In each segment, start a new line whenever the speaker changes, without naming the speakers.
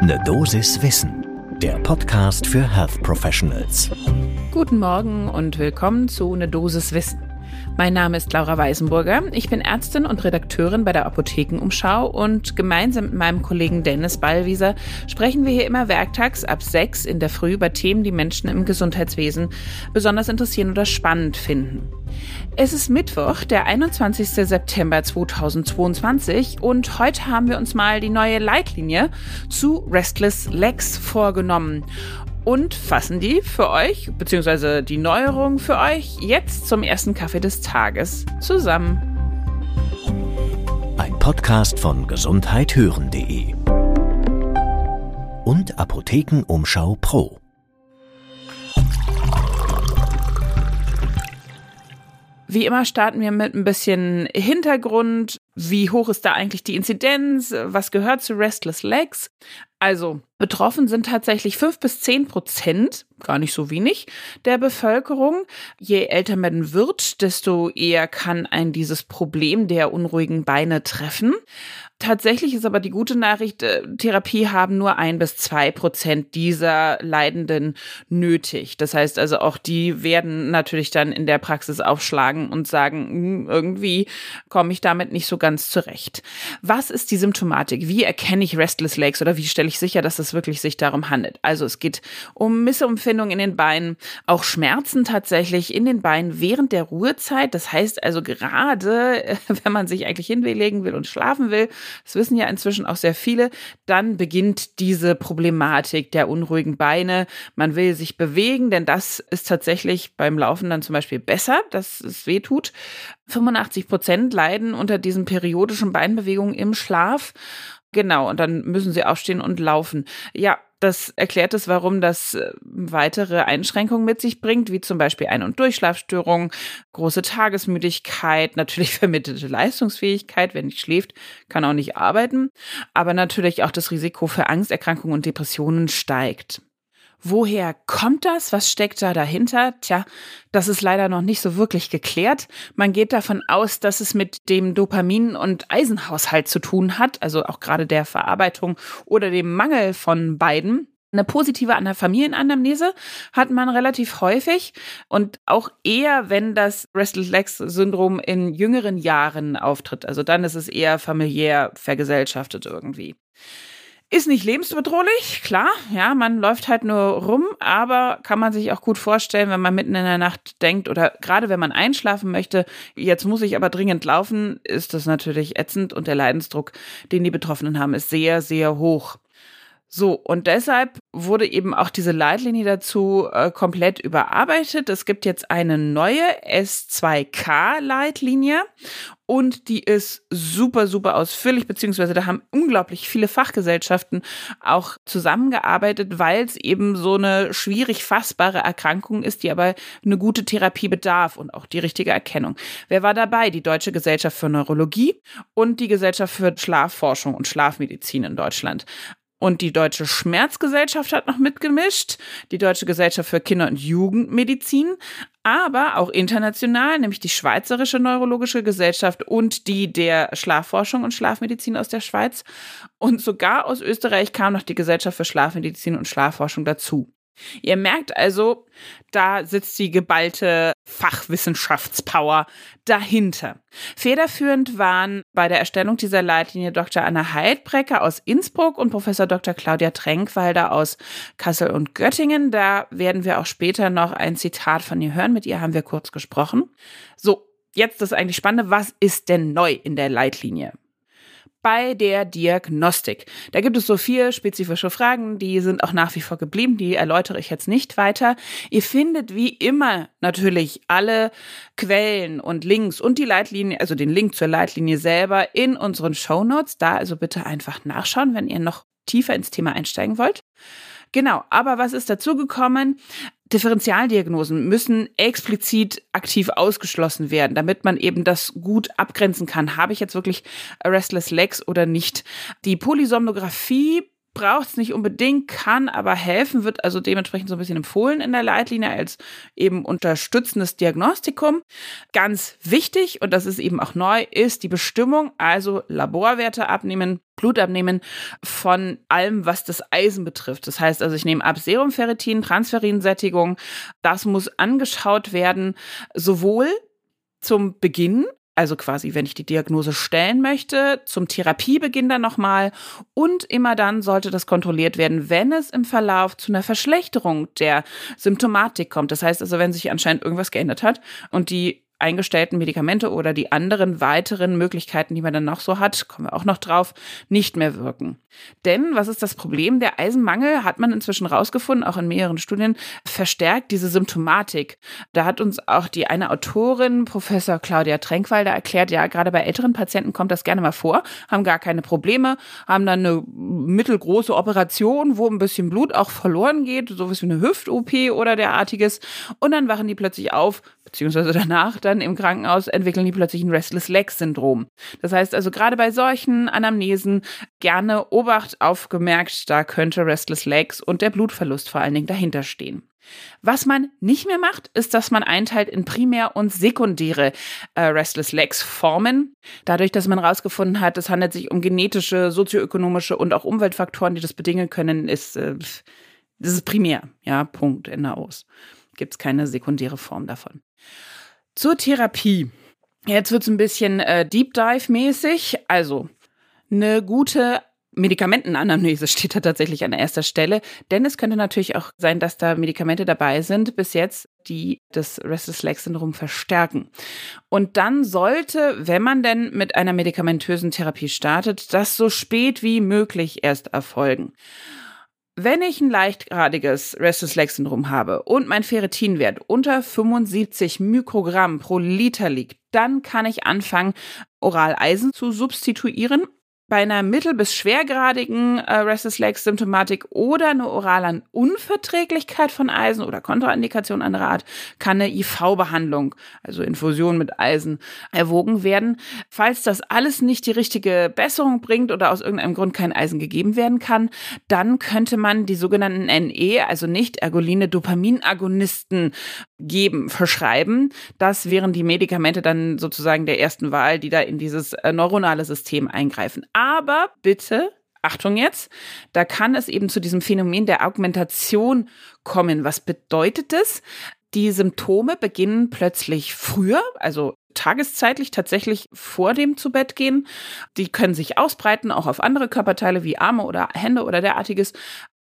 Ne Dosis Wissen, der Podcast für Health Professionals.
Guten Morgen und willkommen zu Ne Dosis Wissen. Mein Name ist Laura Weisenburger. Ich bin Ärztin und Redakteurin bei der Apothekenumschau und gemeinsam mit meinem Kollegen Dennis Ballwieser sprechen wir hier immer werktags ab sechs in der Früh über Themen, die Menschen im Gesundheitswesen besonders interessieren oder spannend finden. Es ist Mittwoch, der 21. September 2022 und heute haben wir uns mal die neue Leitlinie zu Restless Legs vorgenommen und fassen die für euch, beziehungsweise die Neuerung für euch, jetzt zum ersten Kaffee des Tages zusammen.
Ein Podcast von gesundheithören.de und Apothekenumschau Pro.
Wie immer starten wir mit ein bisschen Hintergrund. Wie hoch ist da eigentlich die Inzidenz? Was gehört zu Restless Legs? Also, betroffen sind tatsächlich fünf bis zehn Prozent, gar nicht so wenig, der Bevölkerung. Je älter man wird, desto eher kann ein dieses Problem der unruhigen Beine treffen. Tatsächlich ist aber die gute Nachricht, äh, Therapie haben nur ein bis zwei Prozent dieser Leidenden nötig. Das heißt also auch die werden natürlich dann in der Praxis aufschlagen und sagen, hm, irgendwie komme ich damit nicht so ganz zurecht. Was ist die Symptomatik? Wie erkenne ich Restless Legs oder wie stelle ich sicher, dass es wirklich sich darum handelt? Also es geht um Missempfindung in den Beinen, auch Schmerzen tatsächlich in den Beinen während der Ruhezeit. Das heißt also gerade, wenn man sich eigentlich hinlegen will und schlafen will, das wissen ja inzwischen auch sehr viele, dann beginnt diese Problematik der unruhigen Beine. Man will sich bewegen, denn das ist tatsächlich beim Laufen dann zum Beispiel besser, dass es weh tut. 85 Prozent leiden unter diesen periodischen Beinbewegungen im Schlaf. Genau, und dann müssen sie aufstehen und laufen. Ja, das erklärt es, warum das äh, weitere Einschränkungen mit sich bringt, wie zum Beispiel Ein- und Durchschlafstörungen, große Tagesmüdigkeit, natürlich vermittelte Leistungsfähigkeit. Wer nicht schläft, kann auch nicht arbeiten. Aber natürlich auch das Risiko für Angsterkrankungen und Depressionen steigt. Woher kommt das? Was steckt da dahinter? Tja, das ist leider noch nicht so wirklich geklärt. Man geht davon aus, dass es mit dem Dopamin- und Eisenhaushalt zu tun hat, also auch gerade der Verarbeitung oder dem Mangel von beiden. Eine positive Familienanamnese hat man relativ häufig und auch eher, wenn das Restless Legs Syndrom in jüngeren Jahren auftritt. Also dann ist es eher familiär vergesellschaftet irgendwie. Ist nicht lebensbedrohlich, klar, ja, man läuft halt nur rum, aber kann man sich auch gut vorstellen, wenn man mitten in der Nacht denkt oder gerade wenn man einschlafen möchte, jetzt muss ich aber dringend laufen, ist das natürlich ätzend und der Leidensdruck, den die Betroffenen haben, ist sehr, sehr hoch. So, und deshalb wurde eben auch diese Leitlinie dazu äh, komplett überarbeitet. Es gibt jetzt eine neue S2K-Leitlinie und die ist super, super ausführlich, beziehungsweise da haben unglaublich viele Fachgesellschaften auch zusammengearbeitet, weil es eben so eine schwierig fassbare Erkrankung ist, die aber eine gute Therapie bedarf und auch die richtige Erkennung. Wer war dabei? Die Deutsche Gesellschaft für Neurologie und die Gesellschaft für Schlafforschung und Schlafmedizin in Deutschland. Und die Deutsche Schmerzgesellschaft hat noch mitgemischt, die Deutsche Gesellschaft für Kinder- und Jugendmedizin, aber auch international, nämlich die Schweizerische Neurologische Gesellschaft und die der Schlafforschung und Schlafmedizin aus der Schweiz. Und sogar aus Österreich kam noch die Gesellschaft für Schlafmedizin und Schlafforschung dazu. Ihr merkt also, da sitzt die geballte Fachwissenschaftspower dahinter. Federführend waren bei der Erstellung dieser Leitlinie Dr. Anna Heidbrecker aus Innsbruck und Professor Dr. Claudia Tränkwalder aus Kassel und Göttingen. Da werden wir auch später noch ein Zitat von ihr hören. Mit ihr haben wir kurz gesprochen. So, jetzt das eigentlich Spannende. Was ist denn neu in der Leitlinie? Bei der Diagnostik. Da gibt es so vier spezifische Fragen, die sind auch nach wie vor geblieben, die erläutere ich jetzt nicht weiter. Ihr findet wie immer natürlich alle Quellen und Links und die Leitlinie, also den Link zur Leitlinie selber in unseren Show Notes. Da also bitte einfach nachschauen, wenn ihr noch tiefer ins Thema einsteigen wollt. Genau, aber was ist dazugekommen? Differentialdiagnosen müssen explizit aktiv ausgeschlossen werden, damit man eben das gut abgrenzen kann. Habe ich jetzt wirklich Restless Legs oder nicht? Die Polysomnographie braucht es nicht unbedingt, kann aber helfen, wird also dementsprechend so ein bisschen empfohlen in der Leitlinie als eben unterstützendes Diagnostikum. Ganz wichtig, und das ist eben auch neu, ist die Bestimmung, also Laborwerte abnehmen, Blut abnehmen von allem, was das Eisen betrifft. Das heißt also, ich nehme ab Serumferritin, Transferinsättigung. Das muss angeschaut werden, sowohl zum Beginn also quasi, wenn ich die Diagnose stellen möchte, zum Therapiebeginn dann nochmal und immer dann sollte das kontrolliert werden, wenn es im Verlauf zu einer Verschlechterung der Symptomatik kommt. Das heißt also, wenn sich anscheinend irgendwas geändert hat und die eingestellten Medikamente oder die anderen weiteren Möglichkeiten, die man dann noch so hat, kommen wir auch noch drauf, nicht mehr wirken. Denn was ist das Problem? Der Eisenmangel hat man inzwischen rausgefunden, auch in mehreren Studien, verstärkt diese Symptomatik. Da hat uns auch die eine Autorin, Professor Claudia Tränkwalder, erklärt, ja, gerade bei älteren Patienten kommt das gerne mal vor, haben gar keine Probleme, haben dann eine mittelgroße Operation, wo ein bisschen Blut auch verloren geht, sowas wie eine Hüft-OP oder derartiges. Und dann wachen die plötzlich auf, beziehungsweise danach dann im Krankenhaus entwickeln die plötzlich ein Restless Leg Syndrom. Das heißt also gerade bei solchen Anamnesen gerne Obacht aufgemerkt, da könnte Restless Legs und der Blutverlust vor allen Dingen dahinter stehen. Was man nicht mehr macht, ist, dass man einteilt in primär und sekundäre äh, Restless Legs Formen. Dadurch, dass man herausgefunden hat, es handelt sich um genetische, sozioökonomische und auch Umweltfaktoren, die das bedingen können, ist äh, das ist primär. Ja, Punkt, Ende aus. Gibt es keine sekundäre Form davon. Zur Therapie. Jetzt wird es ein bisschen äh, Deep Dive-mäßig. Also, eine gute Medikamentenanamnese steht da tatsächlich an erster Stelle, denn es könnte natürlich auch sein, dass da Medikamente dabei sind, bis jetzt, die das Restless Leg Syndrom verstärken. Und dann sollte, wenn man denn mit einer medikamentösen Therapie startet, das so spät wie möglich erst erfolgen. Wenn ich ein leichtgradiges Restless Leg Syndrom habe und mein Ferritinwert unter 75 Mikrogramm pro Liter liegt, dann kann ich anfangen, Oraleisen zu substituieren bei einer mittel- bis schwergradigen äh, Restless Legs Symptomatik oder eine orale Unverträglichkeit von Eisen oder Kontraindikation anderer Art kann eine IV-Behandlung, also Infusion mit Eisen, erwogen werden. Falls das alles nicht die richtige Besserung bringt oder aus irgendeinem Grund kein Eisen gegeben werden kann, dann könnte man die sogenannten NE, also nicht ergoline Dopaminagonisten geben, verschreiben. Das wären die Medikamente dann sozusagen der ersten Wahl, die da in dieses äh, neuronale System eingreifen. Aber bitte, Achtung jetzt, da kann es eben zu diesem Phänomen der Augmentation kommen. Was bedeutet das? Die Symptome beginnen plötzlich früher, also tageszeitlich tatsächlich vor dem zu Bett gehen. Die können sich ausbreiten, auch auf andere Körperteile wie Arme oder Hände oder derartiges.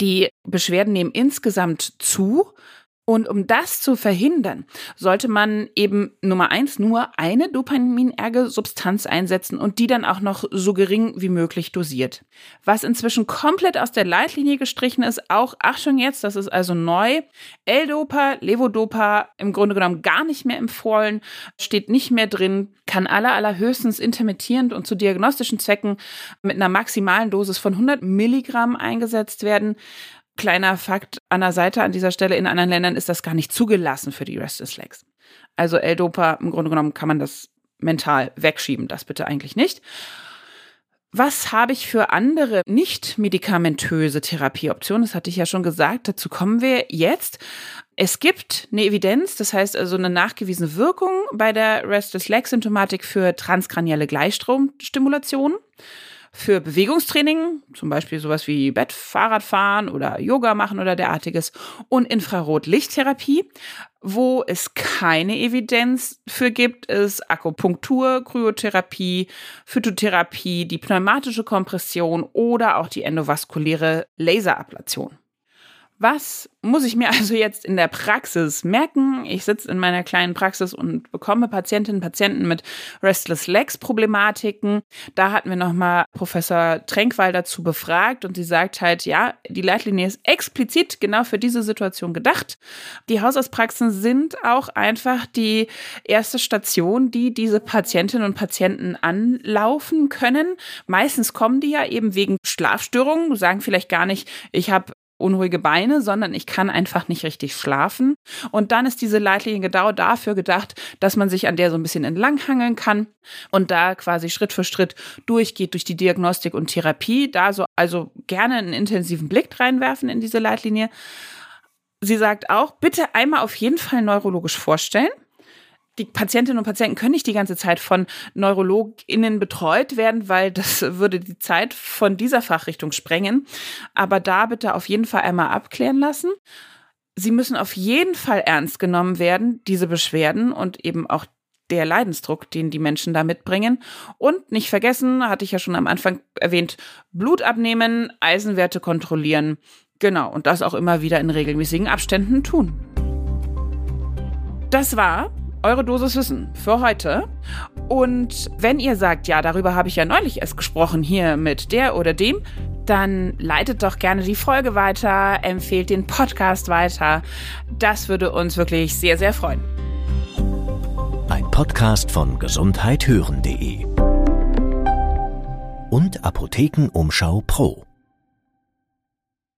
Die Beschwerden nehmen insgesamt zu und um das zu verhindern, sollte man eben Nummer eins nur eine dopaminerge Substanz einsetzen und die dann auch noch so gering wie möglich dosiert. Was inzwischen komplett aus der Leitlinie gestrichen ist, auch Achtung jetzt, das ist also neu. L-Dopa, Levodopa im Grunde genommen gar nicht mehr empfohlen, steht nicht mehr drin, kann aller allerhöchstens intermittierend und zu diagnostischen Zwecken mit einer maximalen Dosis von 100 Milligramm eingesetzt werden. Kleiner Fakt an der Seite an dieser Stelle, in anderen Ländern ist das gar nicht zugelassen für die Restless Legs. Also L-Dopa, im Grunde genommen kann man das mental wegschieben, das bitte eigentlich nicht. Was habe ich für andere nicht medikamentöse Therapieoptionen? Das hatte ich ja schon gesagt. Dazu kommen wir jetzt. Es gibt eine Evidenz, das heißt also eine nachgewiesene Wirkung bei der Restless Leg Symptomatik für transkranielle Gleichstromstimulation für Bewegungstraining, zum Beispiel sowas wie Bett, Fahrradfahren oder Yoga machen oder derartiges und Infrarotlichttherapie. Wo es keine Evidenz für gibt, ist Akupunktur, Kryotherapie, Phytotherapie, die pneumatische Kompression oder auch die endovaskuläre Laserablation. Was muss ich mir also jetzt in der Praxis merken? Ich sitze in meiner kleinen Praxis und bekomme Patientinnen und Patienten mit Restless Legs Problematiken. Da hatten wir nochmal Professor Tränkwall dazu befragt und sie sagt halt, ja, die Leitlinie ist explizit genau für diese Situation gedacht. Die Hausarztpraxen sind auch einfach die erste Station, die diese Patientinnen und Patienten anlaufen können. Meistens kommen die ja eben wegen Schlafstörungen, sagen vielleicht gar nicht, ich habe unruhige Beine, sondern ich kann einfach nicht richtig schlafen. Und dann ist diese Leitlinie genau dafür gedacht, dass man sich an der so ein bisschen entlanghangeln kann und da quasi Schritt für Schritt durchgeht durch die Diagnostik und Therapie. Da so also gerne einen intensiven Blick reinwerfen in diese Leitlinie. Sie sagt auch, bitte einmal auf jeden Fall neurologisch vorstellen die Patientinnen und Patienten können nicht die ganze Zeit von NeurologInnen betreut werden, weil das würde die Zeit von dieser Fachrichtung sprengen. Aber da bitte auf jeden Fall einmal abklären lassen. Sie müssen auf jeden Fall ernst genommen werden, diese Beschwerden und eben auch der Leidensdruck, den die Menschen da mitbringen. Und nicht vergessen, hatte ich ja schon am Anfang erwähnt, Blut abnehmen, Eisenwerte kontrollieren. Genau, und das auch immer wieder in regelmäßigen Abständen tun. Das war eure Dosis Wissen für heute. Und wenn ihr sagt, ja, darüber habe ich ja neulich erst gesprochen, hier mit der oder dem, dann leitet doch gerne die Folge weiter, empfehlt den Podcast weiter. Das würde uns wirklich sehr, sehr freuen.
Ein Podcast von gesundheithören.de und Apothekenumschau Pro.